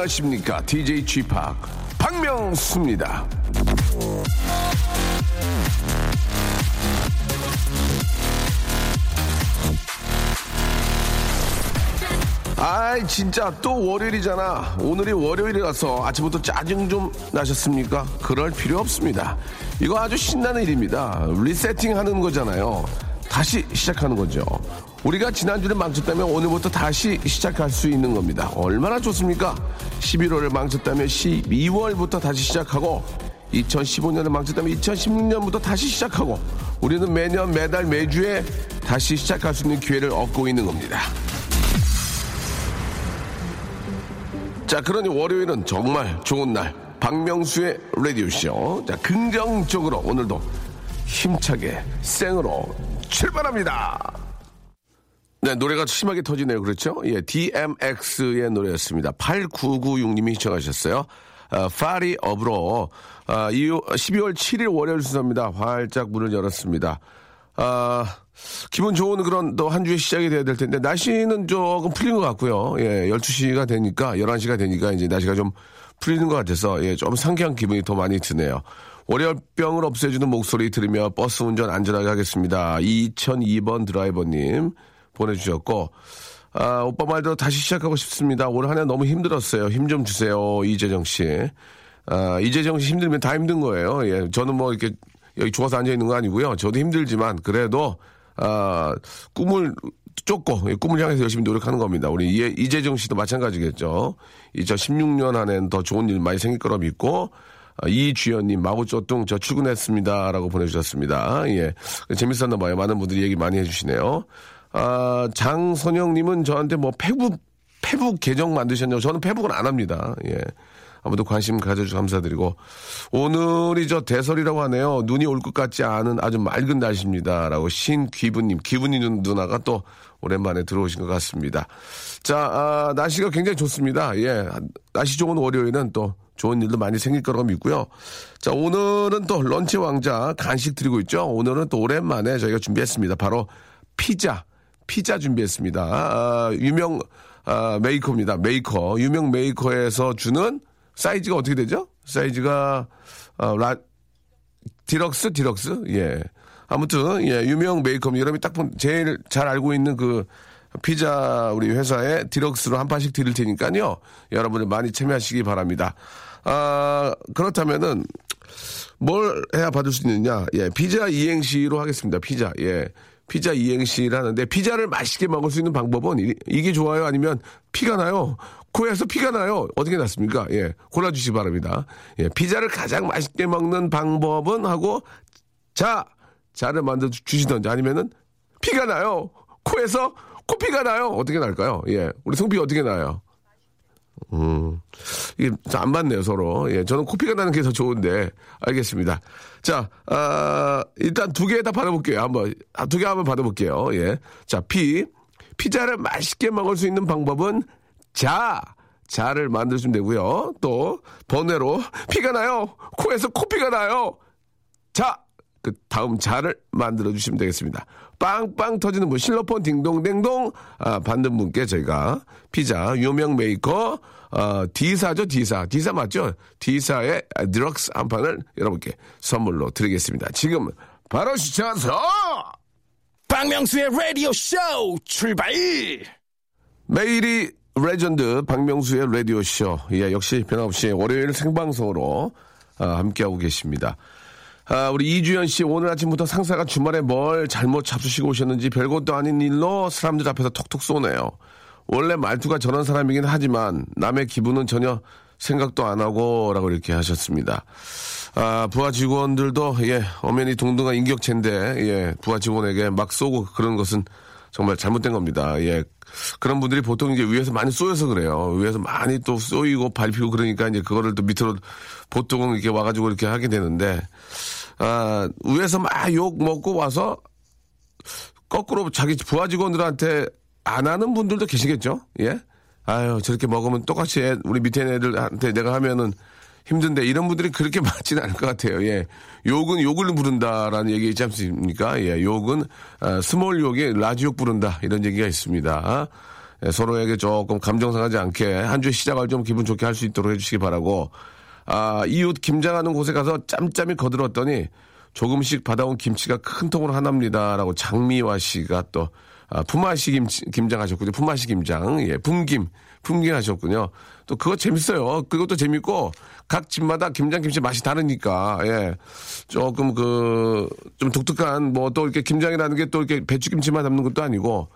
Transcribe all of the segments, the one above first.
안녕하십니까? DJ Chip 박명수입니다. 아이 진짜 또 월요일이잖아 오늘이 월요일이라서 아침부터 짜증 좀 나셨습니까? 그럴 필요 없습니다 이거 아주 신나는 일입니다 리세팅 하는 거잖아요 다시 시작하는 거죠 우리가 지난주에 망쳤다면 오늘부터 다시 시작할 수 있는 겁니다 얼마나 좋습니까? 11월을 망쳤다면 12월부터 다시 시작하고 2015년을 망쳤다면 2016년부터 다시 시작하고 우리는 매년 매달 매주에 다시 시작할 수 있는 기회를 얻고 있는 겁니다 자, 그러니 월요일은 정말 좋은 날. 박명수의 라디오쇼. 자, 긍정적으로 오늘도 힘차게 생으로 출발합니다. 네, 노래가 심하게 터지네요. 그렇죠? 예, DMX의 노래였습니다. 8996님이 시청하셨어요. 아, 파리 업으로, 아, 이후 12월 7일 월요일 순서입니다. 활짝 문을 열었습니다. 아, 기분 좋은 그런 또 한 주의 시작이 돼야 될 텐데, 날씨는 조금 풀린 것 같고요. 예, 12시가 되니까, 11시가 되니까 이제 날씨가 좀 풀리는 것 같아서, 예, 좀 상쾌한 기분이 더 많이 드네요. 월요병을 없애주는 목소리 들으며 버스 운전 안전하게 하겠습니다. 2002번 드라이버님 보내주셨고, 아, 오빠 말대로 다시 시작하고 싶습니다. 올 한 해 너무 힘들었어요. 힘 좀 주세요. 이재정 씨. 아, 이재정 씨 힘들면 다 힘든 거예요. 예, 저는 뭐 이렇게 여기 좋아서 앉아 있는 거 아니고요. 저도 힘들지만 그래도 아, 꿈을 쫓고 예, 꿈을 향해서 열심히 노력하는 겁니다. 우리 이, 이재정 씨도 마찬가지겠죠. 2016년 안엔 더 좋은 일 많이 생길 거라 믿고 아, 이주연님 마구쪼뚱 저 출근했습니다라고 보내주셨습니다. 예, 재밌었나 봐요. 많은 분들이 얘기 많이 해주시네요. 아, 장선영님은 저한테 뭐 페북 페북 계정 만드셨냐고 저는 페북은 안 합니다. 예. 아무도 관심 가져주셔서 감사드리고 오늘이 저 대설이라고 하네요. 눈이 올 것 같지 않은 아주 맑은 날씨입니다 라고 신귀부님 귀분이 누나가 또 오랜만에 들어오신 것 같습니다. 자 아, 날씨가 굉장히 좋습니다. 예 날씨 좋은 월요일은 또 좋은 일도 많이 생길 거라고 믿고요. 자 오늘은 또 lunch 왕자 간식 드리고 있죠. 오늘은 또 오랜만에 저희가 준비했습니다. 바로 피자 피자 준비했습니다. 아, 유명 아, 메이커입니다. 메이커. 유명 메이커에서 주는 사이즈가 어떻게 되죠? 사이즈가 어, 라 deluxe? deluxe? 예. 아무튼 예 유명 메이커 여러분이 딱 본 제일 잘 알고 있는 그 피자 우리 회사에 deluxe로 한 판씩 드릴 테니까요. 여러분들 많이 참여하시기 바랍니다. 아 그렇다면은 뭘 해야 받을 수 있느냐? 예 피자 이행시로 하겠습니다. 피자. 예 피자 이행시를 하는데 피자를 맛있게 먹을 수 있는 방법은 이, 이게 좋아요? 아니면 피가 나요? 코에서 피가 나요? 어떻게 났습니까? 예 골라주시기 바랍니다. 예 피자를 가장 맛있게 먹는 방법은 하고 자 자를 만들어 주시던지 아니면은 피가 나요. 코에서 코피가 나요. 어떻게 날까요? 예 우리 성비 어떻게 나요 음, 이게 안 맞네요, 서로. 예, 저는 코피가 나는 게 더 좋은데. 알겠습니다. 자, 아, 일단 두 개 다 받아볼게요. 한번, 아, 두 개 한번 받아볼게요. 예. 자, 피. 피자를 맛있게 먹을 수 있는 방법은 자. 자를 만들어주면 되고요. 또, 번외로, 피가 나요. 코에서 코피가 나요. 자. 그 다음 자를 만들어 주시면 되겠습니다. 빵빵 터지는 분 실로폰 딩동댕동 아, 받는 분께 저희가 피자 유명 메이커 어, D사죠 D사 D사 맞죠? D사의 디럭스 한 판을 여러분께 선물로 드리겠습니다. 지금 바로 시청하서 박명수의 라디오 쇼 출발! 매일이 레전드 박명수의 라디오 쇼 예 역시 변함없이 월요일 생방송으로 아, 함께하고 계십니다. 아, 우리 이주연 씨, 오늘 아침부터 상사가 주말에 뭘 잘못 잡수시고 오셨는지 별것도 아닌 일로 사람들 앞에서 톡톡 쏘네요. 원래 말투가 저런 사람이긴 하지만 남의 기분은 전혀 생각도 안 하고 라고 이렇게 하셨습니다. 아, 부하 직원들도, 예, 엄연히 동등한 인격체인데, 예, 부하 직원에게 막 쏘고 그런 것은 정말 잘못된 겁니다. 예. 그런 분들이 보통 이제 위에서 많이 쏘여서 그래요. 위에서 많이 또 쏘이고 밟히고 그러니까 이제 그거를 또 밑으로 보통은 이렇게 와가지고 이렇게 하게 되는데, 아, 위에서 막 욕 먹고 와서 거꾸로 자기 부하 직원들한테 안 하는 분들도 계시겠죠? 예? 아유, 저렇게 먹으면 똑같이 애, 우리 밑에 애들한테 내가 하면은 힘든데 이런 분들이 그렇게 많지는 않을 것 같아요. 예. 욕은 욕을 부른다라는 얘기 있지 않습니까? 예. 욕은 아, small 욕이 large 욕 부른다 이런 얘기가 있습니다. 예, 서로에게 조금 감정 상하지 않게 한 주의 시작을 좀 기분 좋게 할 수 있도록 해주시기 바라고 아, 이웃 김장하는 곳에 가서 짬짬이 거들었더니 조금씩 받아온 김치가 큰 통으로 하나입니다라고 장미화 씨가 또 아, 품앗이 김, 김장 하셨군요. 품앗이 김장. 예, 품김. 품김 하셨군요. 또 그거 재밌어요. 그것도 재밌고 각 집마다 김장 김치 맛이 다르니까 예. 조금 그 좀 독특한 뭐 또 이렇게 김장이라는 게 또 이렇게 배추김치만 담는 것도 아니고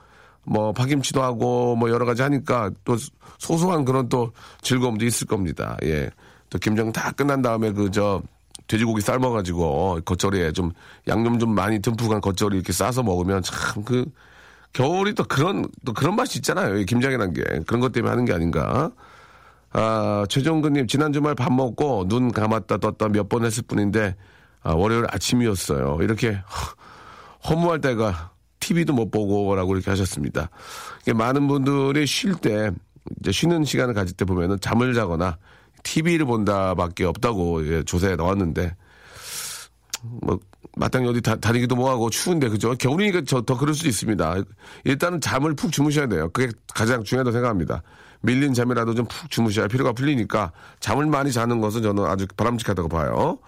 뭐 파김치도 하고 뭐 여러 가지 하니까 또 소소한 그런 또 즐거움도 있을 겁니다. 예. 또 김장 다 끝난 다음에 그 저 돼지고기 삶아가지고 겉절이에 좀 양념 좀 많이 듬뿍 한 겉절이 이렇게 싸서 먹으면 참 그 겨울이 또 그런 또 그런 맛이 있잖아요. 이 김장이란 게 그런 것 때문에 하는 게 아닌가. 아 최종근님 지난 주말 밥 먹고 눈 감았다 떴다 몇 번 했을 뿐인데 아, 월요일 아침이었어요. 이렇게 허- 허무할 때가 TV도 못 보고라고 이렇게 하셨습니다. 많은 분들이 쉴때 이제 쉬는 시간을 가질 때 보면은 잠을 자거나 TV를 본다밖에 없다고 예, 조사에 나왔는데 뭐 마땅히 어디 다, 다니기도 뭐하고 추운데 그죠? 겨울이니까 저, 더 그럴 수도 있습니다. 일단은 잠을 푹 주무셔야 돼요. 그게 가장 중요하다고 생각합니다. 밀린 잠이라도 좀 푹 주무셔야 피로가 풀리니까 잠을 많이 자는 것은 저는 아주 바람직하다고 봐요.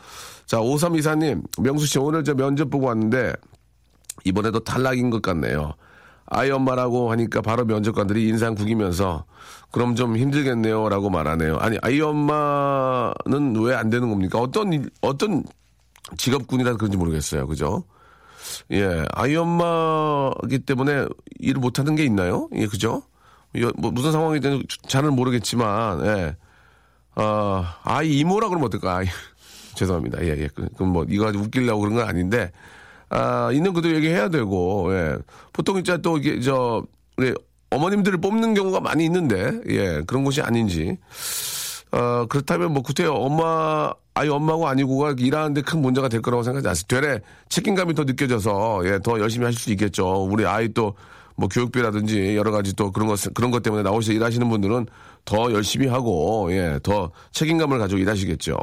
자, 5324님, 명수 씨 오늘 저 면접 보고 왔는데 이번에도 탈락인 것 같네요. 아이 엄마라고 하니까 바로 면접관들이 인상 구기면서 그럼 좀 힘들겠네요 라고 말하네요. 아니, 아이 엄마는 왜 안 되는 겁니까? 어떤, 일- 어떤 직업군이라 그런지 모르겠어요. 그죠? 예, 아이 엄마기 때문에 일을 못하는 게 있나요? 예, 그죠? 여- 뭐 무슨 상황이든 잘은 모르겠지만, 예. 어, 아이 이모라 그러면 어떨까? 아이, 죄송합니다. 예, 예. 그- 그럼 뭐, 이거 가지고 웃기려고 그런 건 아닌데, 아, 있는 그대로 얘기해야 되고, 예. 보통 이제 또 이게, 저, 우리 어머님들을 뽑는 경우가 많이 있는데, 예. 그런 곳이 아닌지. 어, 그렇다면 뭐, 구태 엄마, 아이 엄마고 아니고가 일하는데 큰 문제가 될 거라고 생각하지 않습니다. 되레 책임감이 더 느껴져서, 예, 더 열심히 하실 수 있겠죠. 우리 아이 또, 뭐, 교육비라든지 여러 가지 또 그런 것, 그런 것 때문에 나오셔서 일하시는 분들은 더 열심히 하고, 예, 더 책임감을 가지고 일하시겠죠.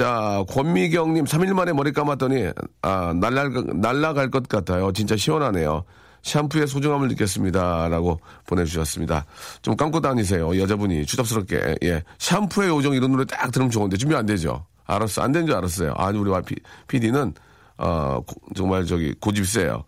자, 권미경님, 3일 만에 머리 감았더니, 아, 날라, 날라갈 것 같아요. 진짜 시원하네요. 샴푸의 소중함을 느꼈습니다. 라고 보내주셨습니다. 좀 감고 다니세요. 여자분이 추잡스럽게. 예. 샴푸의 요정 이런 노래 딱 들으면 좋은데 준비 안 되죠? 알았어. 안 된 줄 알았어요. 아니, 우리 피, PD는, 어, 고- 정말 저기 고집 세요.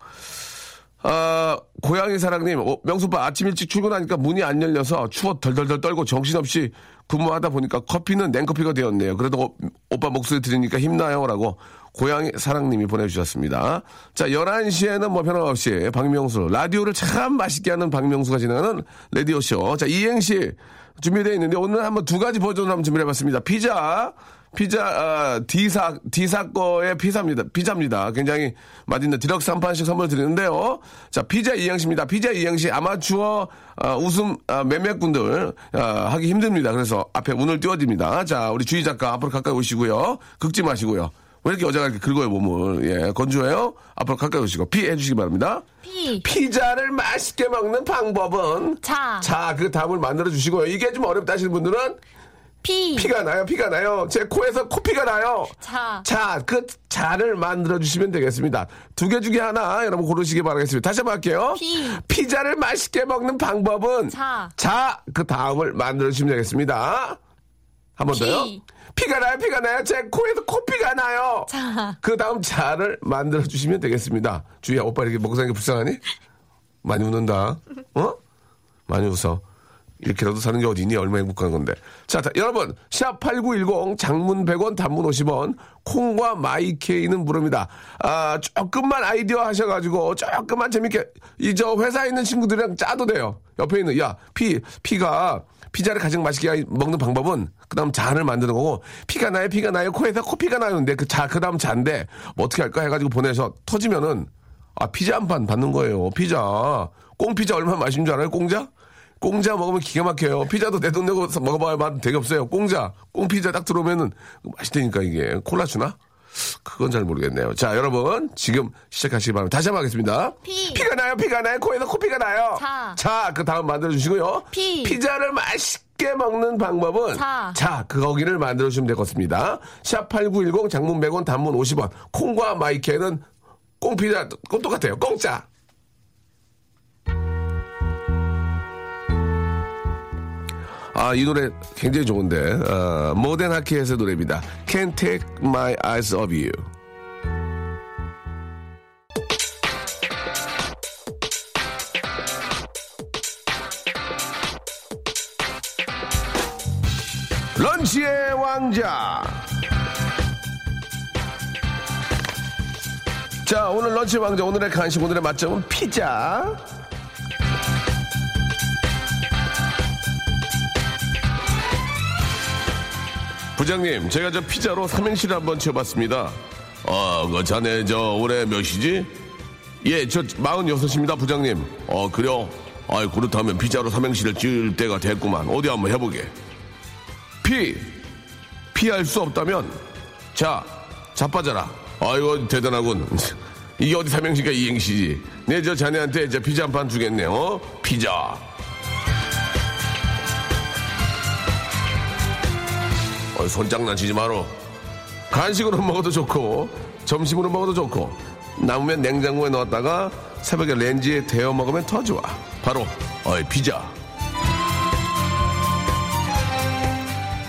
아, 고양이 사랑님, 어, 명수빠 아침 일찍 출근하니까 문이 안 열려서 추워 덜덜덜 떨고 정신없이 근무하다 보니까 커피는 냉커피가 되었네요. 그래도 오, 오빠 목소리 들으니까 힘나요. 라고 고양이 사랑님이 보내주셨습니다. 자, 11시에는 뭐 변함없이 박명수, 라디오를 참 맛있게 하는 박명수가 진행하는 라디오쇼. 자, 이행시 준비되어 있는데 오늘 한번 두 가지 버전을 한번 준비해 봤습니다. 피자, 피자 아, D사 D사 거의 피자입니다. 피자입니다. 굉장히 맛있는 디럭스 한 판씩 선물 드리는데요. 자 피자 이행시입니다. 피자 이행시 아마추어 아, 웃음 아, 매매꾼들 아, 하기 힘듭니다. 그래서 앞에 운을 띄워드립니다. 자 우리 주희 작가 앞으로 가까이 오시고요. 긁지 마시고요. 왜 이렇게 여자가 이렇게 긁어요 몸을 예 건조해요. 앞으로 가까이 오시고 피 해주시기 바랍니다. 피, 피자를 맛있게 먹는 방법은 자, 자그 답을 만들어 주시고요. 이게 좀 어렵다 하시는 분들은 피, 피가 나요, 피가 나요. 제 코에서 코피가 나요. 자, 자, 그 자를 만들어 주시면 되겠습니다. 두 개 중에 하나 여러분 고르시기 바라겠습니다. 다시 한번 할게요. 피. 피자를 맛있게 먹는 방법은 자. 자, 그 다음을 만들어 주시면 되겠습니다. 한번 피. 더요. 피가 나요, 피가 나요. 제 코에서 코피가 나요. 자. 그 다음 자를 만들어 주시면 되겠습니다. 주희야, 오빠 이렇게 먹고 사는 게 불쌍하니? 많이 웃는다. 어? 많이 웃어. 이렇게라도 사는 게 어디니? 얼마나 행복한 건데. 자, 자, 여러분, 샵 8910 장문 100원, 단문 50원, 콩과 마이케이는 무료입니다. 아, 조금만 아이디어 하셔가지고, 조금만 재밌게, 이 저 회사에 있는 친구들이랑 짜도 돼요. 옆에 있는, 야, 피, 피가, 피자를 가장 맛있게 먹는 방법은, 그 다음 자를 만드는 거고, 피가 나요, 피가 나요, 코에서 코피가 나는데, 그 자, 그 다음 잔데, 뭐 어떻게 할까 해가지고 보내서 터지면은, 아, 피자 한 판 받는 거예요. 피자. 꽁 피자 얼마나 맛있는 줄 알아요? 꽁자? 꽁자 먹으면 기가 막혀요. 피자도 내 돈 내고 먹어봐야 맛 되게 없어요. 꽁자. 꽁피자 딱 들어오면은 맛있다니까 이게. 콜라 주나? 그건 잘 모르겠네요. 자, 여러분. 지금 시작하시기 바랍니다. 다시 한번 하겠습니다. 피. 피가 나요, 피가 나요. 코에서 코피가 나요. 자. 자, 그 다음 만들어주시고요. 피. 피자를 맛있게 먹는 방법은. 자. 자, 그 거기를 만들어주시면 될 것 같습니다. 샵8910 장문 100원 단문 50원. 콩과 마이케이는 꽁피자, 꼭 똑같아요. 공짜. 아, 이 노래 굉장히 좋은데. 어, 모던 하키에서 노래입니다. Can't take my eyes off you. 런치의 왕자. 자, 오늘 런치 왕자, 오늘의 간식, 오늘의 맛점은 피자. 부장님, 제가 저 피자로 삼행시를 한번 쳐봤습니다. 어, 그 자네 저 올해 몇이지? 예, 저 46입니다, 부장님. 어, 그래요? 아이, 그렇다면 피자로 삼행시를 찔 때가 됐구만. 어디 한번 해보게. 피, 피할 수 없다면, 자, 자빠져라. 아이고, 대단하군. 이게 어디 삼행시가 이행시지. 네, 저 자네한테 저 피자 한 판 주겠네, 어? 피자. 어, 손장난치지 마라. 간식으로 먹어도 좋고 점심으로 먹어도 좋고 남으면 냉장고에 넣었다가 새벽에 렌즈에 데워 먹으면 더 좋아. 바로 어이 피자.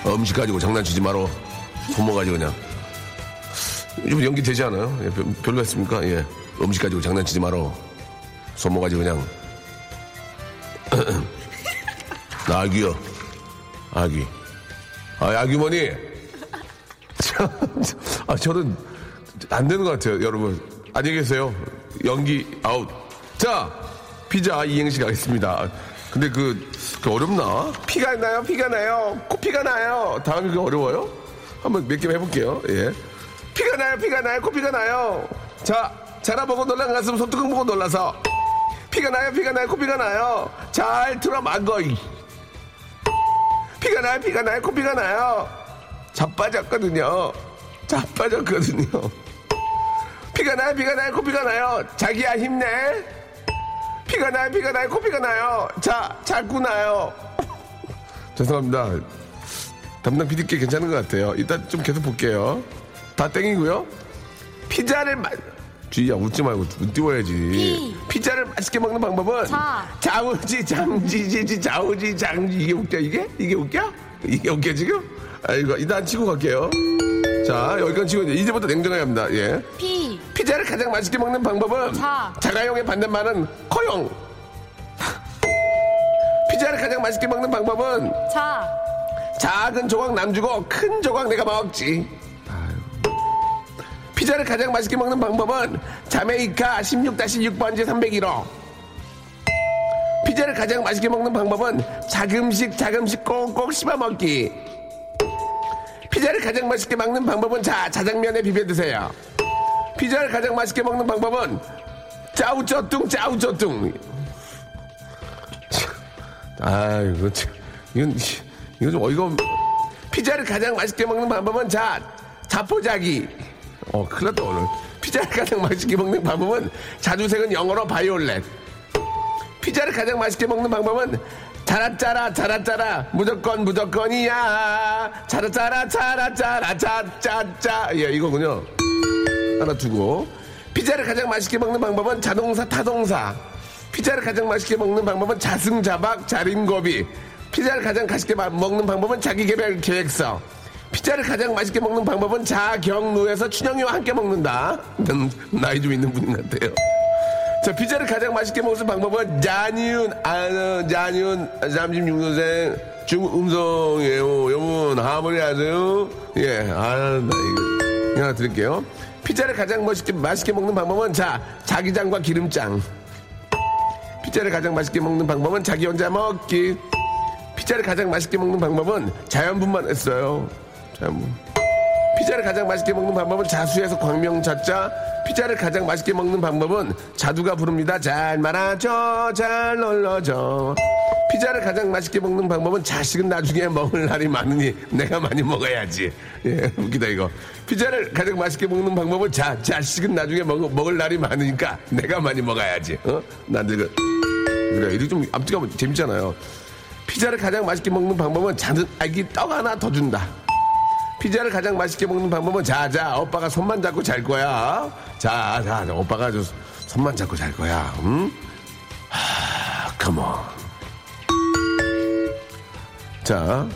음식 가지고 장난치지 마라. 손모 가지고 그냥 좀 연기 되지 않아요? 예, 별- 별로였습니까? 예. 음식 가지고 장난치지 마라. 손모 가지고 그냥 나 아기요. 아기. 아, 아규머니. 참, 아, 저는 안 되는 것 같아요, 여러분. 안녕히 계세요. 연기 아웃. 자, 피자 이행시 가겠습니다. 근데 그, 그 어렵나? 피가 나요, 피가 나요, 코피가 나요. 다음이 그 어려워요? 한번 몇 개 해볼게요. 예. 피가 나요, 피가 나요, 코피가 나요. 자, 자라보고 놀란 가슴 솥뚜껑 보고 놀라서. 피가 나요, 피가 나요, 코피가 나요. 잘 틀어막어. 이. 피가 나요, 피가 나요, 코피가 나요. 자빠졌거든요. 자빠졌거든요. 피가 나요, 피가 나요, 코피가 나요. 자기야, 힘내. 피가 나요, 피가 나요, 코피가 나요. 자, 자꾸 나요. 죄송합니다. 담당 PD께 괜찮은 것 같아요. 일단 좀 계속 볼게요. 다 땡이고요. 피자를 마... 주희야 웃지 말고 띄워야지. 피. 피자를 맛있게 먹는 방법은 자. 자우지 장지지지 자우지 장지 이게 웃겨 이게 이게 웃겨 이게 웃겨 지금? 아이고 일단 치고 갈게요. 자 여기까지 치고 이제 이제부터 냉정해야 합니다. 예. 피. 피자를 가장 맛있게 먹는 방법은 자. 자가용의 반대말은 커용. 피자를 가장 맛있게 먹는 방법은 자. 작은 조각 남주고 큰 조각 내가 먹지. 피자를 가장 맛있게 먹는 방법은 자메이카 16-6번지 301호. 피자를 가장 맛있게 먹는 방법은 자금씩 자금씩 꼭꼭 씹어 먹기. 피자를 가장 맛있게 먹는 방법은 자 자장면에 비벼 드세요. 피자를 가장 맛있게 먹는 방법은 짜우쩌뚱 짜우쩌뚱. 아이고 참, 이건 이거 좀 어이가 없... 피자를 가장 맛있게 먹는 방법은 자 자포자기. 어 큰일 났다 오늘. 피자를 가장 맛있게 먹는 방법은 자주색은 영어로 바이올렛. 피자를 가장 맛있게 먹는 방법은 자라짜라 자라짜라 무조건 무조건이야. 자라짜라 자라짜라 짜짜짜. 예 이거군요. 하나 두고. 피자를 가장 맛있게 먹는 방법은 자동사 타동사. 피자를 가장 맛있게 먹는 방법은 자승자박 자린고비. 피자를 가장 맛있게 마- 먹는 방법은 자기개발 계획서 피자를 가장 맛있게 먹는 방법은 자경루에서 춘영이와 함께 먹는다 음, 나이 좀 있는 분인 것 같아요 자, 피자를 가장 맛있게 먹는 방법은 잔이윤, 아, 잔이윤 36도생 중음성이에요. 여러분, 하모니 하세요? 예, 아, 나 이거 하나 드릴게요. 피자를 가장 맛있게, 맛있게 먹는 방법은 자, 자기장과 기름장. 피자를 가장 맛있게 먹는 방법은 자기 혼자 먹기. 피자를 가장 맛있게 먹는 방법은 자연분만 했어요. 자연분. 피자를 가장 맛있게 먹는 방법은 자수에서 광명자자. 피자를 가장 맛있게 먹는 방법은 자두가 부릅니다. 잘 말아줘, 잘 놀러줘. 피자를 가장 맛있게 먹는 방법은 자식은 나중에 먹을 날이 많으니 내가 많이 먹어야지. 예, 웃기다 이거. 피자를 가장 맛있게 먹는 방법은 자, 자식은 나중에 먹, 먹을 날이 많으니까 내가 많이 먹어야지. 어? 난들 그, 그래, 이렇게 좀 앞뒤가 재밌잖아요. 피자를 가장 맛있게 먹는 방법은 작은 아기 떡 하나 더 준다. 피자를 가장 맛있게 먹는 방법은 자자 오빠가 손만 잡고 잘 거야. 자, 자, 자, 오빠가 저 손만 잡고 잘 거야. 응? 하, 컴온. 자,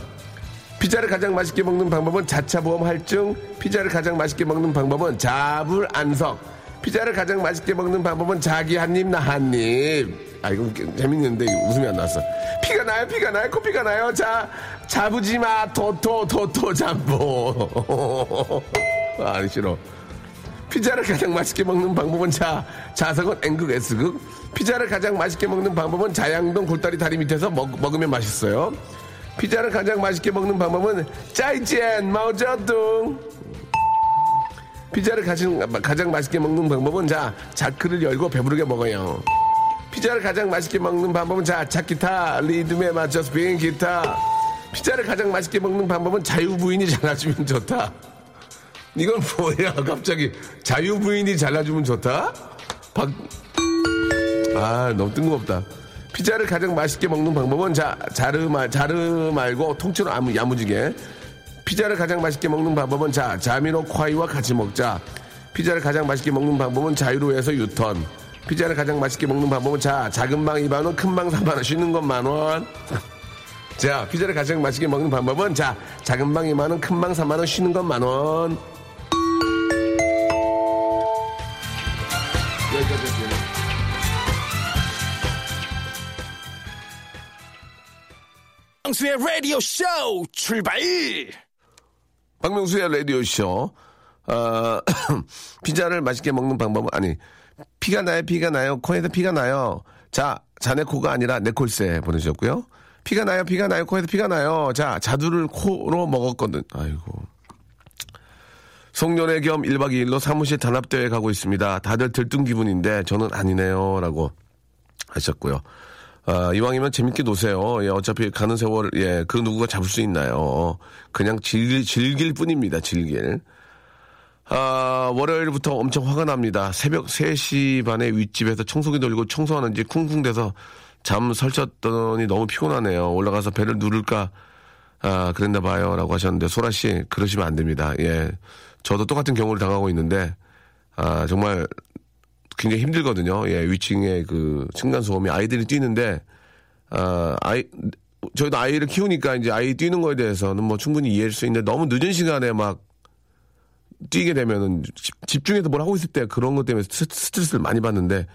피자를 가장 맛있게 먹는 방법은 자차 보험 할증. 피자를 가장 맛있게 먹는 방법은 자불 안석. 피자를 가장 맛있게 먹는 방법은 자기 한 입 나 한 입. 아 이거 재밌는데 웃음이 안 났어. 피가 나요, 피가 나요, 코피가 나요. 자, 자부지 마, 토토 토토 잠보. 아 싫어. 피자를 가장 맛있게 먹는 방법은 자, 자석은 N극, S극. 피자를 가장 맛있게 먹는 방법은 자양동 골다리 다리 밑에서 먹, 먹으면 맛있어요. 피자를 가장 맛있게 먹는 방법은 짜이젠 마오쩌둥. 피자를 가장, 가장 맛있게 먹는 방법은 자, 자크를 열고 배부르게 먹어요. 피자를 가장 맛있게 먹는 방법은 자, 자기타 리듬에 맞춰서 비행 기타. 피자를 가장 맛있게 먹는 방법은 자유부인이 잘라주면 좋다. 이건 뭐야, 갑자기. 자유부인이 잘라주면 좋다? 박, 아, 너무 뜬금없다. 피자를 가장 맛있게 먹는 방법은 자, 자르, 말, 자르 말고 통째로 아무, 야무지게. 피자를 가장 맛있게 먹는 방법은 자, 자미로콰이와 같이 먹자. 피자를 가장 맛있게 먹는 방법은 자유로에서 유턴. 피자를 가장 맛있게 먹는 방법은 자, 작은 방 2만원, 큰 방 3만원, 쉬는 건 만원. 자, 피자를 가장 맛있게 먹는 방법은 자, 작은 방 2만원, 큰 방 3만원, 쉬는 건 만원. 박명수의 라디오 쇼 출발! 박명수의 라디오 쇼. 어, 피자를 맛있게 먹는 방법은, 아니, 피가 나요, 피가 나요, 코에서 피가 나요. 자, 자네 코가 아니라 내 콜세 보내주셨고요. 피가 나요, 피가 나요, 코에서 피가 나요. 자, 자두를 코로 먹었거든. 아이고. 송년회 겸 1박 2일로 사무실 단합대회 가고 있습니다. 다들 들뜬 기분인데 저는 아니네요. 라고 하셨고요. 아, 이왕이면 재밌게 노세요. 예, 어차피 가는 세월, 예, 그 누구가 잡을 수 있나요? 그냥 즐길, 즐길 뿐입니다. 즐길. 아, 월요일부터 엄청 화가 납니다. 새벽 3시 반에 윗집에서 청소기 돌리고 청소하는지 쿵쿵대서 잠 설쳤더니 너무 피곤하네요. 올라가서 벨을 누를까, 아, 그랬나 봐요. 라고 하셨는데, 소라 씨, 그러시면 안 됩니다. 예. 저도 똑같은 경우를 당하고 있는데, 아, 정말 굉장히 힘들거든요. 예, 위층에 그 층간소음이 아이들이 뛰는데, 아, 아이, 저희도 아이를 키우니까 이제 아이 뛰는 거에 대해서는 뭐 충분히 이해할 수 있는데 너무 늦은 시간에 막 뛰게 되면은 집- 집중해서 뭘 하고 있을 때 그런 것 때문에 스트- 스트레스를 많이 받는데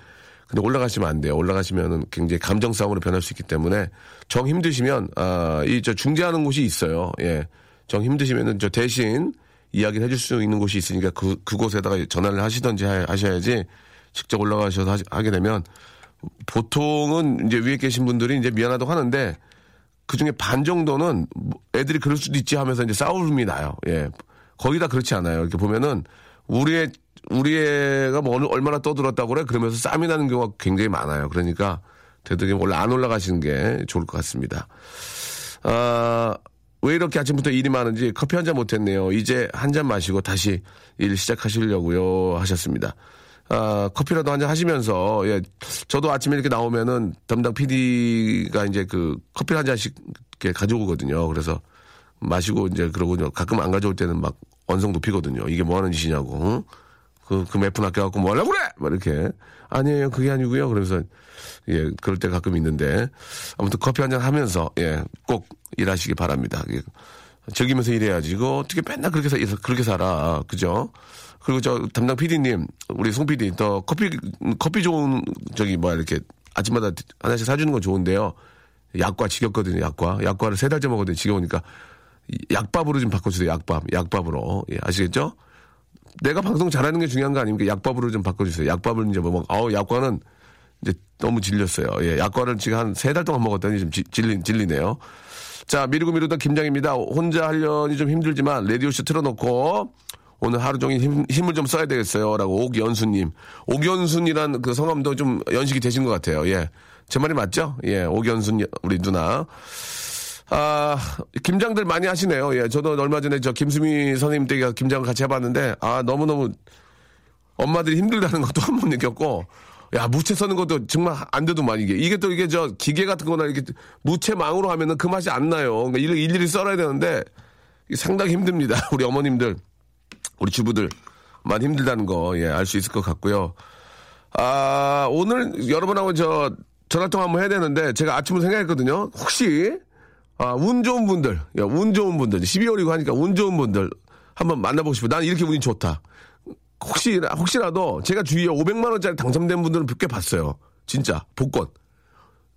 근데 올라가시면 안 돼요. 올라가시면은 굉장히 감정 싸움으로 변할 수 있기 때문에 정 힘드시면 아 이 저 중재하는 곳이 있어요. 예. 정 힘드시면은 저 대신 이야기를 해줄 수 있는 곳이 있으니까 그 그곳에다가 전화를 하시던지 하- 하셔야지 직접 올라가셔서 하시- 하게 되면 보통은 이제 위에 계신 분들이 이제 미안하다고 하는데 그 중에 반 정도는 뭐 애들이 그럴 수도 있지 하면서 이제 싸움이 나요. 예. 거의 다 그렇지 않아요. 이렇게 보면은 우리 애, 우리 애가 뭐 얼마나 떠들었다고 그래? 그러면서 싸움이 나는 경우가 굉장히 많아요. 그러니까 되도록이면 원래 안 올라가시는 게 좋을 것 같습니다. 아, 왜 이렇게 아침부터 일이 많은지 커피 한 잔 못했네요. 이제 한 잔 마시고 다시 일 시작하시려고요 하셨습니다. 아, 커피라도 한 잔 하시면서, 예, 저도 아침에 이렇게 나오면은 담당 PD가 이제 그 커피 한 잔씩 이렇게 가져오거든요. 그래서 마시고 이제 그러고 가끔 안 가져올 때는 막 언성 높이거든요. 이게 뭐 하는 짓이냐고. 응? 그, 그 몇푼 아껴갖고 뭐 하려고 그래! 막 이렇게. 아니에요. 그게 아니고요. 그러면서, 예, 그럴 때 가끔 있는데. 아무튼 커피 한 잔 하면서, 예, 꼭 일하시기 바랍니다. 예, 즐기면서 일해야지. 이거 어떻게 맨날 그렇게, 사, 그렇게 살아. 그죠? 그리고 저 담당 PD님, 우리 송 PD, 더 커피, 커피 좋은, 저기, 뭐야, 이렇게 아침마다 하나씩 사주는 건 좋은데요. 약과 지겹거든요, 약과. 약과를 세 달째 먹었는데 지겨우니까 약밥으로 좀 바꿔주세요, 약밥. 약밥으로. 예, 아시겠죠? 내가 방송 잘하는 게 중요한 거 아닙니까? 약밥으로 좀 바꿔주세요. 약밥을 이제 뭐, 먹, 아우, 약과는 이제 너무 질렸어요. 예, 약과를 지금 한 세 달 동안 먹었더니 좀 지- 질리, 질리네요. 자, 미루고 미루던 김장입니다. 혼자 하려니 좀 힘들지만, 라디오쇼 틀어놓고, 오늘 하루 종일 힘, 힘을 좀 써야 되겠어요. 라고, 옥연수님. 옥연순이란 그 성함도 좀 연식이 되신 것 같아요. 예. 제 말이 맞죠? 예, 옥연순, 우리 누나. 아, 김장들 많이 하시네요. 예, 저도 얼마 전에 저 김수미 선생님 댁에 김장을 같이 해봤는데, 아, 너무너무 엄마들이 힘들다는 것도 한 번 느꼈고, 야, 무채 써는 것도 정말 안 되더만, 이게. 이게 또 이게 저 기계 같은 거나 이렇게 무채망으로 하면은 그 맛이 안 나요. 그러니까 일일이, 썰어야 되는데, 상당히 힘듭니다. 우리 어머님들, 우리 주부들, 많이 힘들다는 거, 예, 알 수 있을 것 같고요. 아, 오늘 여러분하고 저 전화통화 한번 해야 되는데, 제가 아침을 생각했거든요. 혹시, 아, 운 좋은 분들, 야, 운 좋은 분들, 12월이고 하니까 운 좋은 분들 한번 만나보고 싶어요. 난 이렇게 운이 좋다. 혹시, 혹시라도 제가 주위에 500만원짜리 당첨된 분들은 꽤 봤어요. 진짜, 복권.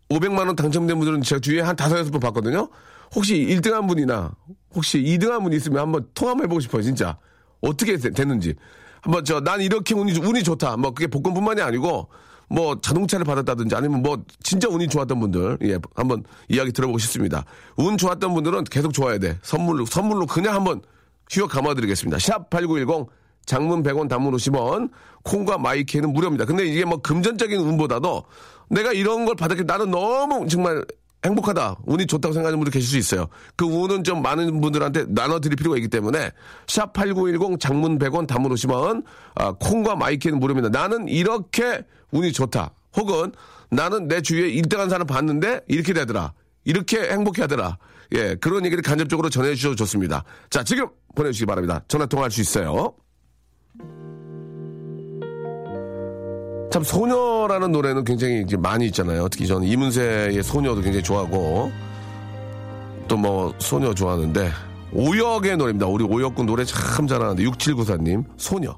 500만원 당첨된 분들은 제가 주위에 한 다섯 여섯 분 봤거든요. 혹시 1등 한 분이나 혹시 2등 한 분 있으면 한번 통화 한번 해보고 싶어요. 진짜. 어떻게 되- 됐는지. 한번 저, 난 이렇게 운이, 좋- 운이 좋다. 뭐 그게 복권뿐만이 아니고 뭐 자동차를 받았다든지 아니면 뭐 진짜 운이 좋았던 분들. 예, 한번 이야기 들어보고 싶습니다. 운 좋았던 분들은 계속 좋아야 돼. 선물로, 선물로 그냥 한번 휙 감아드리겠습니다. 샵 8910 장문 100원 단문 50원 콩과 마이케이는 무료입니다. 근데 이게 뭐 금전적인 운보다도 내가 이런 걸 받았기 나는 너무 정말 행복하다. 운이 좋다고 생각하는 분도 계실 수 있어요. 그 운은 좀 많은 분들한테 나눠드릴 필요가 있기 때문에 샵8910 장문 100원 단문 50원 아, 콩과 마이케이는 무료입니다. 나는 이렇게 운이 좋다. 혹은 나는 내 주위에 1등한 사람 봤는데 이렇게 되더라. 이렇게 행복해 하더라. 예, 그런 얘기를 간접적으로 전해주셔도 좋습니다. 자, 지금 보내주시기 바랍니다. 전화 통화할 수 있어요. 참 소녀라는 노래는 굉장히 많이 있잖아요. 특히 저는 이문세의 소녀도 굉장히 좋아하고 또 뭐 소녀 좋아하는데 오혁의 노래입니다. 우리 오혁군 노래 참 잘하는데 6794님 소녀.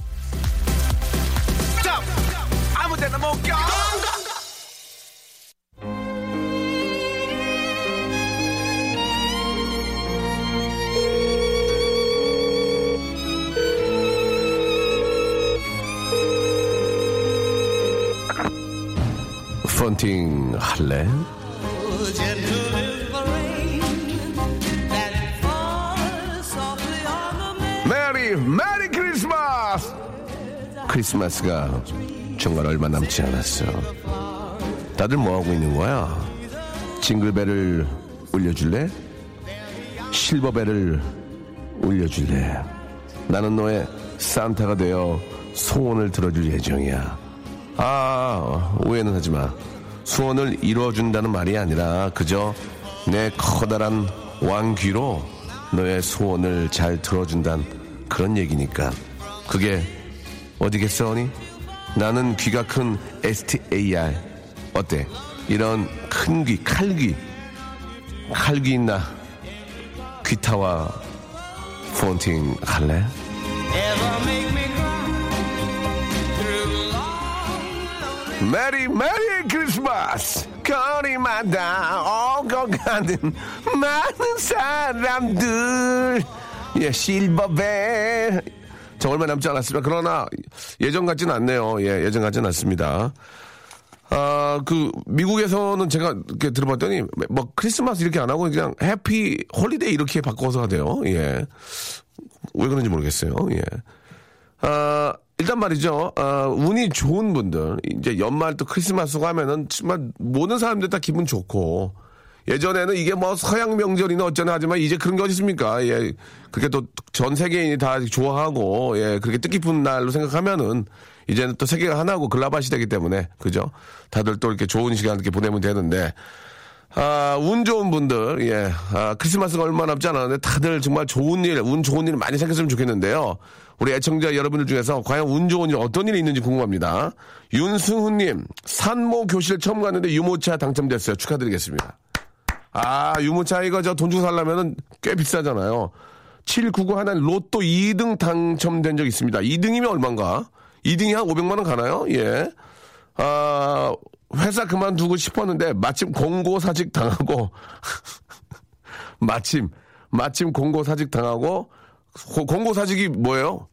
펀팅 할래? 메리 메리 크리스마스 크리스마스가 정말 얼마 남지 않았어. 다들 뭐하고 있는 거야? 징글벨을 울려줄래? silver bell을 울려줄래? 나는 너의 산타가 되어 소원을 들어줄 예정이야. 아 오해는 하지 마. 소원을 이루어준다는 말이 아니라 그저 내 커다란 왕귀로 너의 소원을 잘 들어준다는 그런 얘기니까. 그게 어디겠어 언니? 나는 귀가 큰 STAR 어때? 이런 큰 귀, 칼귀 칼귀 있나? 귀타와 폰팅 할래? 메리 메리 크리스마스 거리마다 오고 가는 많은 사람들 예 Silver Bell 저 얼마 남지 않았습니다. 그러나 예전 같지는 않네요. 예 예전 같지는 않습니다. 아 그 미국에서는 제가 이렇게 들어봤더니 뭐 크리스마스 이렇게 안 하고 그냥 Happy Holiday 이렇게 바꿔서 하대요. 예 왜 그런지 모르겠어요. 예. 아, 일단 말이죠. 아, 운이 좋은 분들, 이제 연말 또 크리스마스고 하면은 정말 모든 사람들 다 기분 좋고, 예전에는 이게 뭐 서양 명절이나 어쩌나 하지만 이제 그런 게 어디 있습니까? 예. 그게 또 전 세계인이 다 좋아하고, 예. 그렇게 뜻깊은 날로 생각하면은 이제는 또 세계가 하나고 글로벌 시대이기 때문에, 그죠? 다들 또 이렇게 좋은 시간 이렇게 보내면 되는데, 아, 운 좋은 분들, 예. 아, 크리스마스가 얼마 남지 않았는데 다들 정말 좋은 일, 운 좋은 일 많이 생겼으면 좋겠는데요. 우리 애청자 여러분들 중에서 과연 운 좋은 일 어떤 일이 있는지 궁금합니다. 윤승훈님, 산모 교실 처음 갔는데 유모차 당첨됐어요. 축하드리겠습니다. 아, 유모차 이거 저 돈 주고 살려면은 꽤 비싸잖아요. 799 하나 로또 2등 당첨된 적 있습니다. 2등이면 얼마인가? 2등이 한 500만 원 가나요? 예. 아, 회사 그만두고 싶었는데 마침 공고 사직 당하고 마침 마침 공고 사직 당하고 고- 공고 사직이 뭐예요?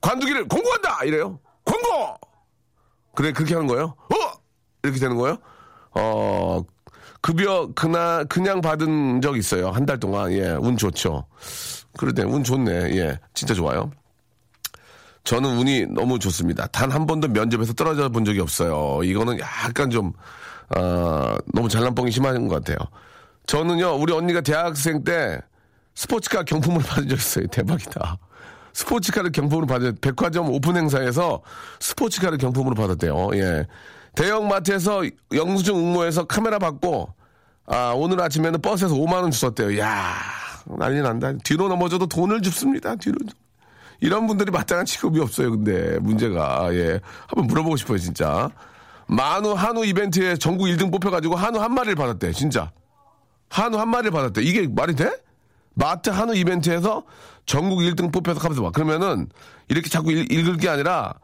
관두기를 공고한다 이래요. 공고. 그래 그렇게 하는 거예요? 어 이렇게 되는 거예요? 어 급여 그나 그냥 받은 적 있어요 한 달 동안 예 운 좋죠. 그러네 운 좋네 예 진짜 좋아요. 저는 운이 너무 좋습니다. 단 한 번도 면접에서 떨어져 본 적이 없어요. 이거는 약간 좀, 어, 너무 잘난뻥이 심한 것 같아요. 저는요, 우리 언니가 대학생 때 스포츠카 경품을 받은 적 있어요. 대박이다. 스포츠카를 경품으로 받은, 백화점 오픈 행사에서 스포츠카를 경품으로 받았대요. 예. 대형마트에서 영수증 응모해서 카메라 받고, 아, 오늘 아침에는 버스에서 5만 원 주셨대요. 야 난리 난다. 뒤로 넘어져도 돈을 줍습니다. 뒤로. 이런 분들이 마땅한 직업이 없어요, 근데. 문제가. 예. 한번 물어보고 싶어요, 진짜. 만우, 한우 이벤트에 전국 1등 뽑혀가지고 한우 한 마리를 받았대, 진짜. 한우 한 마리를 받았대. 이게 말이 돼? 마트 한우 이벤트에서 전국 1등 뽑혀서 가면서 봐. 그러면은 이렇게 자꾸 읽, 읽을 게 아니라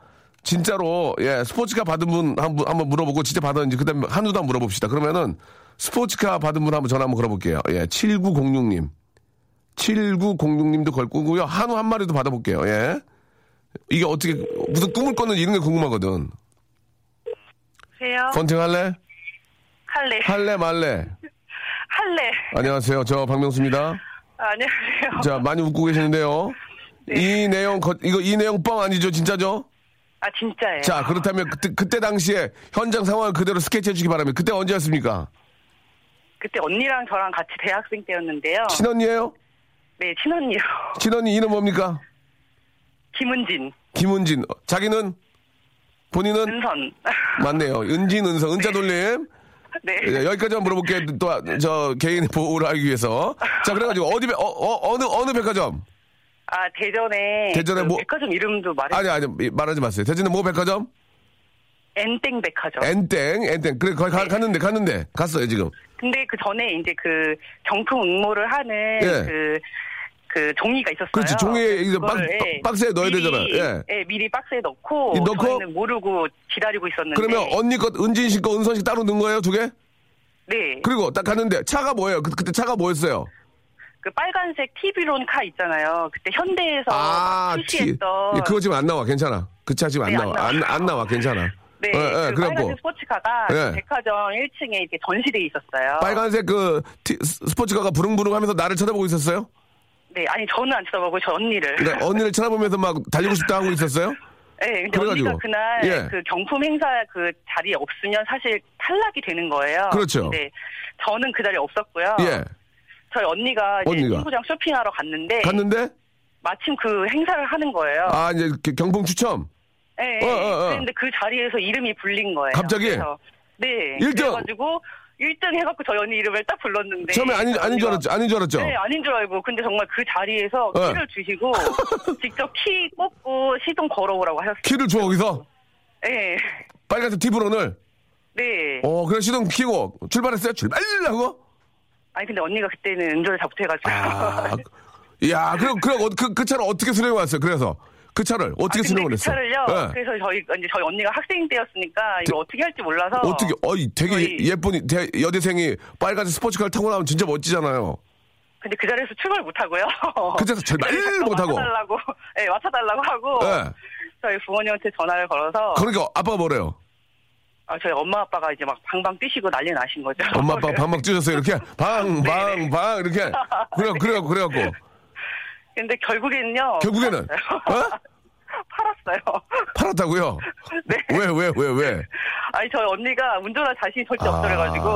진짜로 예 스포츠카 받은 분 한번 한번 물어보고 진짜 받았는지 그다음 에 한우도 한번 물어봅시다. 그러면은 스포츠카 받은 분 한번 전화 한번 걸어볼게요. 예 7906님 7906님도 걸 거고요. 한우 한 마리도 받아볼게요. 예 이게 어떻게 무슨 꿈을 꿨는지 이런 게 궁금하거든. 세요 펀팅 할래? 할래. 할래 말래? 할래. 안녕하세요. 저 박명수입니다. 안녕하세요. 자 많이 웃고 계시는데요. 이 내용 거- 이거 이 내용 뻥 아니죠? 진짜죠? 아 진짜예요. 자, 그렇다면 그때, 그때 당시에 현장 상황을 그대로 스케치 해 주기 바랍니다. 그때 언제였습니까? 그때 언니랑 저랑 같이 대학생 때였는데요. 친언니예요? 네 친언니요. 친언니 이름 뭡니까? 김은진, 김은진. 어, 자기는? 본인은? 은선. 맞네요. 은진, 은서, 은자 돌림. 네. 예, 여기까지만 물어볼게요. 또, 저, 개인의 보호를 하기 위해서. 자, 그래가지고, 어디, 백- 어, 어, 어느, 어느 백화점? 아 대전에 대전에 그 뭐- 백화점 이름도 말해. 아니, 아니, 말하지 마세요. 대전에 뭐 백화점? 엔땡 백화점. 엔땡, 엔땡. 그래, 거기 가- 갔는데, 갔는데. 갔어요, 지금. 근데 그 전에 이제 그 경품 응모를 하는 예. 그. 그 종이가 있었어요. 그렇지, 종이에 이제 박- 그거를, 박- 예, 박스에 넣어야 미리, 되잖아요. 예. 예, 미리 박스에 넣고, 이 넣고? 모르고 기다리고 있었는데. 그러면 언니 것, 은진 씨 거, 은선 씨 따로 넣은 거예요, 두 개? 네. 그리고 딱 갔는데, 차가 뭐예요? 그, 그때 차가 뭐였어요? 그 빨간색 TV론 카 있잖아요. 그때 현대에서 아, 막 출시했던. 티- 예, 그거 지금 안 나와. 괜찮아. 그 차 지금 안 네, 나와. 안 안, 나와. 괜찮아. 네, 예, 예, 그 그래갖고. 빨간색 스포츠카가 예. 백화점 1층에 이렇게 전시돼 있었어요. 빨간색 그 티- 스포츠카가 부릉부릉 하면서 나를 쳐다보고 있었어요? 네, 아니 저는 안 쳐다보고 저 언니를. 그러니까 언니를 쳐다보면서 막 달리고 싶다 하고 있었어요? 네, 근데 그래가지고. 언니가 그날 예. 그 경품 행사 그 자리에 없으면 사실 탈락이 되는 거예요. 그렇죠. 근데 저는 그 자리에 없었고요. 예. 저희 언니가 이제 언니가. 친구랑 쇼핑하러 갔는데 갔는데? 마침 그 행사를 하는 거예요. 아, 이제 그 경품 추첨. 네, 어, 어, 어. 그런데 그 자리에서 이름이 불린 거예요. 갑자기? 그래서, 네. 일등? 그래가지고 1등 해갖고 저희 언니 이름을 딱 불렀는데. 처음에 아닌, 아닌 줄 알았죠? 아닌 줄 알았죠? 네, 아닌 줄 알고. 근데 정말 그 자리에서 네. 키를 주시고 직접 키 뽑고 시동 걸어오라고 하셨어요. 키를 줘, 거기서. 네. 빨간색 티브론을. 네. 어, 그래, 시동 키고 출발했어요? 출발! 하고? 아니 근데 언니가 그때는 운전을 잘못해가지고. 아, 야, 그럼, 그럼, 어, 그, 그 차를 어떻게 수령해 왔어요? 그래서. 그 차를 어떻게 아, 수령을 그 했어? 차를요. 예. 그래서 저희 이제 저희 언니가 학생 때였으니까 이걸 어떻게 할지 몰라서. 어떻게, 어이, 되게 저희- 예쁜 대- 여대생이 빨간색 스포츠카를 타고 나오면 진짜 멋지잖아요. 근데 그 자리에서 출발 못 하고요. 그때서 출발 못 하고. 맞춰달라고. 네, 맞춰달라고 하고. 예. 저희 부모님한테 전화를 걸어서. 그러니까 아빠가 뭐래요? 아, 저희 엄마 아빠가 이제 막 방방 뛰시고 난리 나신 거죠. 엄마 아빠 방막 찢었어요 이렇게 방방 방 이렇게 그래 그래갖고 그래갖고 근데 결국에는요. 결국에는 팔았어요. 어? 팔았어요. 팔았다고요? 네. 왜, 왜, 왜, 왜? 아니 저희 언니가 운전할 자신이 절대 아. 없어가지고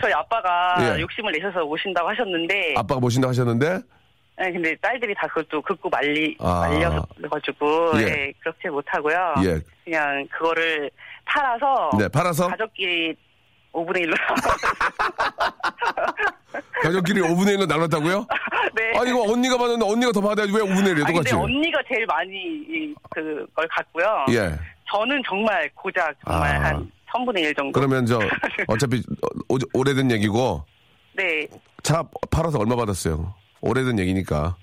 저희 아빠가 예. 욕심을 내셔서 오신다고 하셨는데 아빠가 모신다 하셨는데? 네, 근데 딸들이 다 그것도 긋고 말리 아. 말려가지고 예. 예. 그렇게 못 하고요. 예. 그냥 그거를 팔아서 네, 팔아서 가족끼리 5분의 1로 가족끼리 5분의 1로 나눴다고요? 네. 아니, 이거 언니가 받았는데 언니가 더 받아야지 왜 5분의 1이에요, 아니, 근데 똑같이? 언니가 제일 많이 이- 그걸 갖고요. 예. 저는 정말 고작 정말 아. 한 1000분의 1 정도. 그러면 저, 어차피 어, 오래된 얘기고, 네. 차 팔아서 얼마 받았어요? 오래된 얘기니까.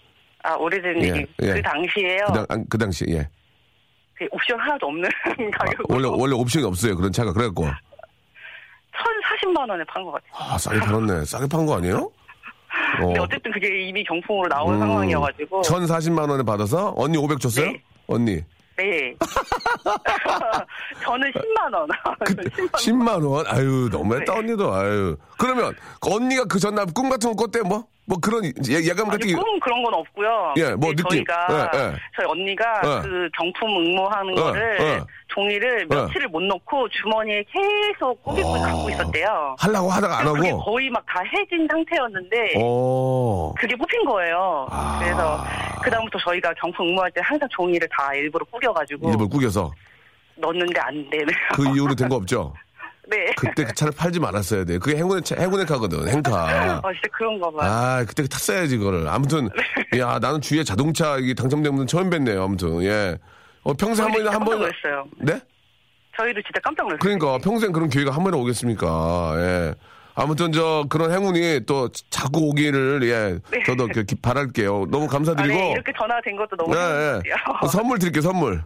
아, 오래된 예, 얘기. 예. 그 당시에요. 그, 당, 그 당시, 예. 그 옵션 하나도 없는 아, 가격으로 원래, 원래 옵션이 없어요, 그런 차가. 그래갖고. 1,040만 원에 판 것 같아요. 아, 싸게 팔았네. 싸게 판 거 아니에요? 근데 어쨌든 그게 이미 경품으로 나온 음, 상황이어가지고. 1,040만 원에 받아서 언니 500 줬어요? 네. 언니. 네. 저는 10만 원. 그, 10만 원? 아유, 너무했다, 네. 언니도. 아유. 그러면 그 언니가 그 전날 꿈 같은 거 꿨대? 뭐? 뭐 그런 예, 예감 같은 아니, 게. 꿈 그런 건 없고요. 예, 뭐 느낌. 저희가 예, 예. 저희 언니가 예. 그 경품 응모하는 예, 거를 예. 종이를 며칠을 못 넣고 주머니에 계속 꾸깃꾸깃 아. 갖고 있었대요. 하려고 하다가 안 그게 하고. 거의 막 다 해진 상태였는데 어. 그게 뽑힌 거예요. 아. 그래서 그다음부터 저희가 경품 응모할 때 항상 종이를 다 일부러 꾸겨가지고 입을 꾸겨서. 넣었는데 안 되는. 그 이후로 된 거 없죠? 네. 그때 그 차를 팔지 말았어야 돼. 그게 행운의 차, 행운의 카거든, 행카. 어, 진짜 그런가 봐요. 아, 그때 탔어야지, 그거를. 아무튼, 야, 나는 주위에 자동차 이게 당첨된 분은 처음 뵀네요, 아무튼, 예. 어, 평생 한 번이나 한 깜짝 번. 놀랐어요. 네? 저희도 진짜 깜짝 놀랐어요. 그러니까 평생 그런 기회가 한 번에 오겠습니까? 예. 아무튼 저 그런 행운이 또 자꾸 오기를 예 저도 이렇게 기- 바랄게요. 너무 아, 감사드리고 네, 이렇게 전화 된 것도 너무 예, 행복해요. 예. 선물 드릴게요 선물.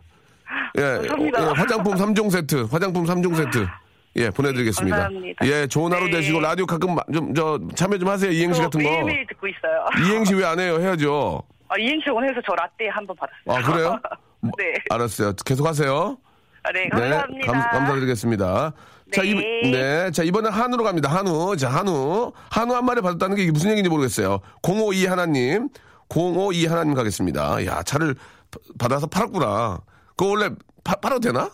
예, 감사합니다. 예, 화장품 3종 세트, 화장품 3종 세트. 예, 보내드리겠습니다. 감사합니다. 예, 좋은 하루 네. 되시고 라디오 가끔 좀 저 참여 좀 하세요 이행시 저 같은 거. 매일매일 듣고 있어요. 이행시 왜 안 해요? 해야죠. 아, 이행시 오늘서 저 라떼 한 번 받았어요. 아 그래요? 뭐, 네. 알았어요. 계속 하세요. 아, 네, 감사합니다. 감, 감사드리겠습니다. 자, 이, 네. 네. 자, 이번엔 한우로 갑니다. 한우. 자, 한우. 한우 한 마리 받았다는 게 이게 무슨 얘기인지 모르겠어요. 052 하나님. 052 하나님 가겠습니다. 야, 차를 파- 받아서 팔았구나. 그거 원래 파- 팔아도 되나?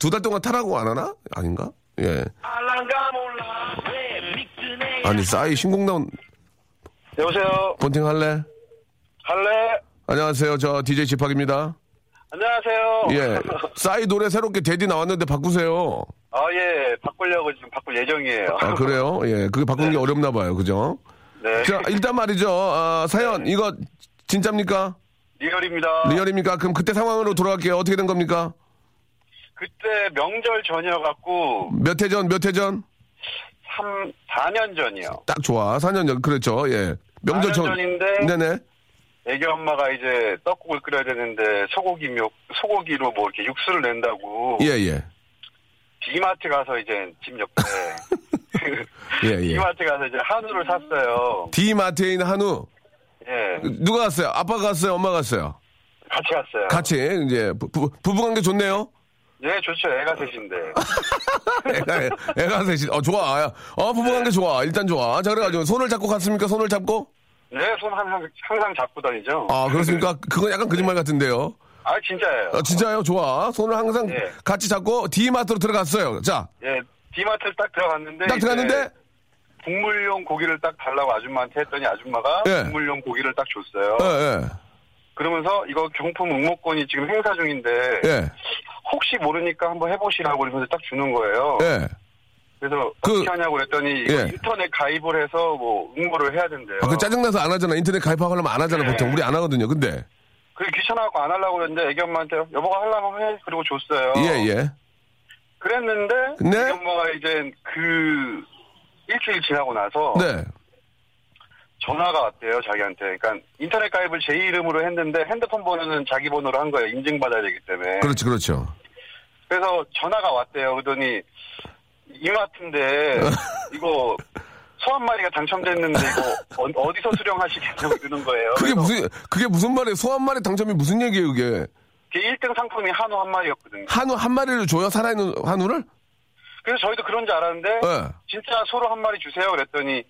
두 달 동안 타라고 안 하나? 아닌가? 예. 아니, 싸이 신공다운 여보세요. 본팅 할래? 할래? 안녕하세요. 저 DJ 지팍입니다. 안녕하세요. 예. 싸이 노래 새롭게 데디 나왔는데 바꾸세요. 아, 예. 바꾸려고 지금 바꿀 예정이에요. 아, 그래요? 예. 그게 바꾸는 게 어렵나 봐요. 그죠? 네. 자, 일단 말이죠. 아, 사연, 이거 진짜입니까? 리얼입니다. 리얼입니까? 그럼 그때 상황으로 돌아갈게요. 어떻게 된 겁니까? 그때 명절 전이어 갖고, 몇 해 전, 몇 해 전? 3, 4년 전이요. 딱 좋아. 4년 전. 그렇죠. 예. 명절 4년 전. 전인데, 네네. 애기 엄마가 이제 떡국을 끓여야 되는데, 소고기 묘, 소고기로 뭐 이렇게 육수를 낸다고, 예, 예. 디마트 가서 이제 집 옆에, 예, 예. 디마트 가서 이제 한우를 샀어요. 디마트에 있는 한우. 예. 누가 갔어요? 아빠가 갔어요? 엄마가 갔어요? 같이 갔어요. 같이. 이제 부, 부, 부부관계 좋네요? 예, 좋죠. 애가 셋인데. 애가, 애가 셋이. 어, 좋아. 어, 부부관계 좋아. 일단 좋아. 자, 그래가지고 손을 잡고 갔습니까? 손을 잡고? 네, 손 항상, 항상 잡고 다니죠. 아, 그렇습니까? 그건 약간 거짓말 같은데요. 아, 진짜예요. 아, 진짜요? 좋아. 손을 항상 예. 같이 잡고 디마트로 들어갔어요. 자, 예, 디마트를 딱 들어갔는데. 딱 들어갔는데 국물용 고기를 딱 달라고 아줌마한테 했더니 아줌마가 예. 국물용 고기를 딱 줬어요. 예, 예. 그러면서 이거 경품 응모권이 지금 행사 중인데 예. 혹시 모르니까 한번 해보시라고 그러면서 딱 주는 거예요. 예. 그래서 그- 어떻게 하냐고 그랬더니 예. 인터넷 가입을 해서 뭐 응모를 해야 된대요. 아, 그 짜증나서 안 하잖아. 인터넷 가입하려면 안 하잖아, 네. 보통. 우리 안 하거든요. 근데. 그게 귀찮아갖고 안 하려고 그랬는데 애기 엄마한테 여보가 하려면 해 그리고 줬어요. 예, 예. 그랬는데 네? 애기 엄마가 이제 그 일주일 지나고 나서 네. 전화가 왔대요 자기한테. 그러니까 인터넷 가입을 제 이름으로 했는데 핸드폰 번호는 자기 번호로 한 거예요. 인증받아야 되기 때문에. 그렇지, 그렇죠. 그래서 전화가 왔대요. 그러더니 이마트인데 이거 소한 마리가 당첨됐는데 이거 어, 디서 수령하시겠냐고 그러는 거예요. 그게 무슨, 그게 무슨 말이에요? 소 한 마리 당첨이 무슨 얘기예요, 그게? 그게 1등 상품이 한우 한 마리였거든요. 한우 한 마리를 줘요? 살아있는 한우를? 그래서 저희도 그런 줄 알았는데 예. 진짜 소를 한 마리 주세요. 그랬더니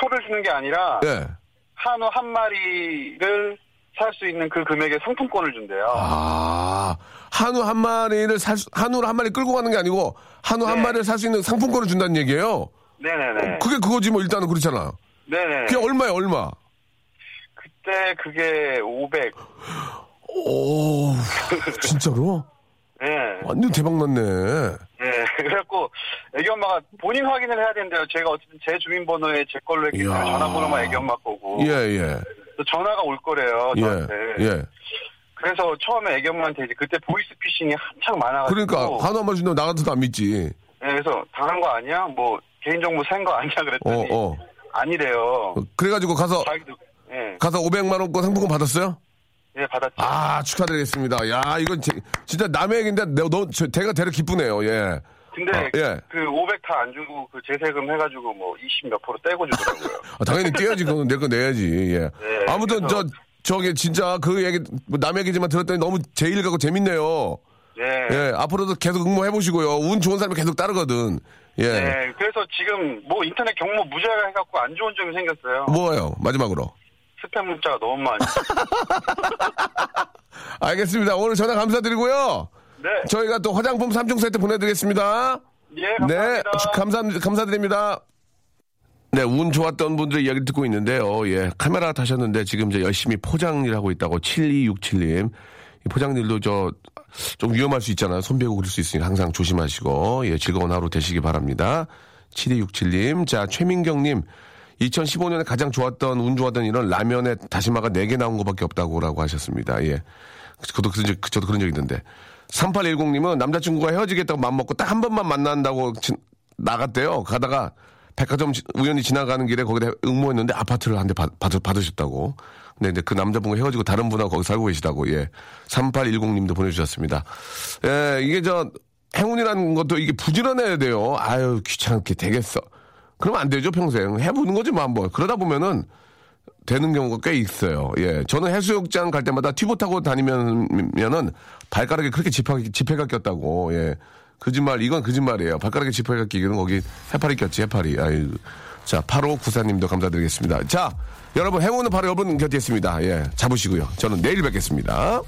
소를 주는 게 아니라 예. 한우 한 마리를 살 수 있는 그 금액의 상품권을 준대요. 아, 한우 한 마리를 살, 수- 한우를 한 마리 끌고 가는 게 아니고, 한우 한 네. 마리를 살 수 있는 상품권을 준다는 얘기예요 네네네. 그게 그거지, 뭐, 일단은 그렇잖아. 네네. 그게 얼마야, 얼마? 그때 그게 500. 오, 진짜로? 네. 완전 대박 났네. 네. 그래갖고 애기 엄마가 본인 확인을 해야 된대요. 제가 어쨌든 제 주민번호에 제 걸로 했기 때문에. 전화번호만 애기 엄마 거고. 예, 예. 또 전화가 올 거래요. 예, 저한테. 예. 그래서 처음에 애기 엄마한테 이제 그때 보이스피싱이 한창 많아가지고. 그러니까, 한우 한 마리 준다면 나 같아도 안 믿지. 네, 그래서 당한 거 아니야? 뭐 개인정보 센 거 아니야? 그랬더니 어, 어. 아니래요. 그래가지고 가서, 자기도 예, 가서 500만 원권 상품권 받았어요? 예 받았죠. 아, 축하드리겠습니다. 야, 이건 지- 진짜 남의 얘기인데, 너, 너, 저, 제가 대략 기쁘네요, 예. 근데 아, 예. 그 500 다 안 주고 그 재세금 해가지고 뭐 20 몇 프로 떼고 주더라고요. 아, 당연히 떼야지, 그건 내 거 내야지, 예. 네, 아무튼, 그래서- 저, 저기, 진짜 그 얘기, 뭐 남의 얘기지만 들었더니 너무 제일 가고 재밌네요. 예. 예, 앞으로도 계속 응모해 보시고요. 운 좋은 사람이 계속 따르거든. 예. 네, 그래서 지금 뭐 인터넷 경로 무제한 해갖고 안 좋은 점이 생겼어요. 뭐예요, 마지막으로. 스팸 문자가 너무 많이. 알겠습니다. 오늘 전화 감사드리고요. 네, 저희가 또 화장품 3종 세트 보내드리겠습니다. 예, 감사합니다. 네, 감사, 감사드립니다. 네, 운 좋았던 분들의 이야기를 듣고 있는데요. 예, 카메라 타셨는데 지금 이제 열심히 포장 일 하고 있다고 7267님. 이 포장 일도 저, 좀 위험할 수 있잖아요. 손 베고 그럴 수 있으니까 항상 조심하시고, 예, 즐거운 하루 되시기 바랍니다. 7267님. 자, 최민경님. 2015년에 가장 좋았던, 운 좋았던 일은 라면에 다시마가 4개 나온 것밖에 없다고 라고 하셨습니다. 예. 저도 그런 적, 저도 그런 적 있는데. 3810님은 남자친구가 헤어지겠다고 맘먹고 딱 한 번만 만난다고 지- 나갔대요. 가다가 백화점 지- 우연히 지나가는 길에 거기다 응모했는데 아파트를 한 대 받으셨다고. 근데 이제 그 남자분과 헤어지고 다른 분하고 거기 살고 계시다고, 예. 3810님도 보내주셨습니다. 예, 이게 저, 행운이라는 것도 이게 부지런해야 돼요. 아유, 귀찮게 되겠어. 그러면 안 되죠, 평생. 해보는 거지, 뭐, 한번. 그러다 보면은, 되는 경우가 꽤 있어요. 예. 저는 해수욕장 갈 때마다 튜브 타고 다니면은 발가락에 그렇게 지팡, 지폐가 꼈다고, 예. 거짓말, 이건 거짓말이에요. 발가락에 지폐가 끼기는 거기 해파리 꼈지, 해파리. 아유. 자, 8594님도 감사드리겠습니다. 자, 여러분, 행운은 바로 여러분 곁에 있습니다. 예. 잡으시고요. 저는 내일 뵙겠습니다.